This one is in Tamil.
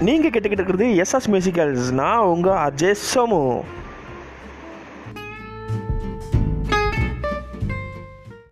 நீங்கள் கேட்டுக்கிட்டு இருக்கிறது எஸ்எஸ் மியூசிக்கல்ஸ் நான் உங்கள் அஜய் சோமு.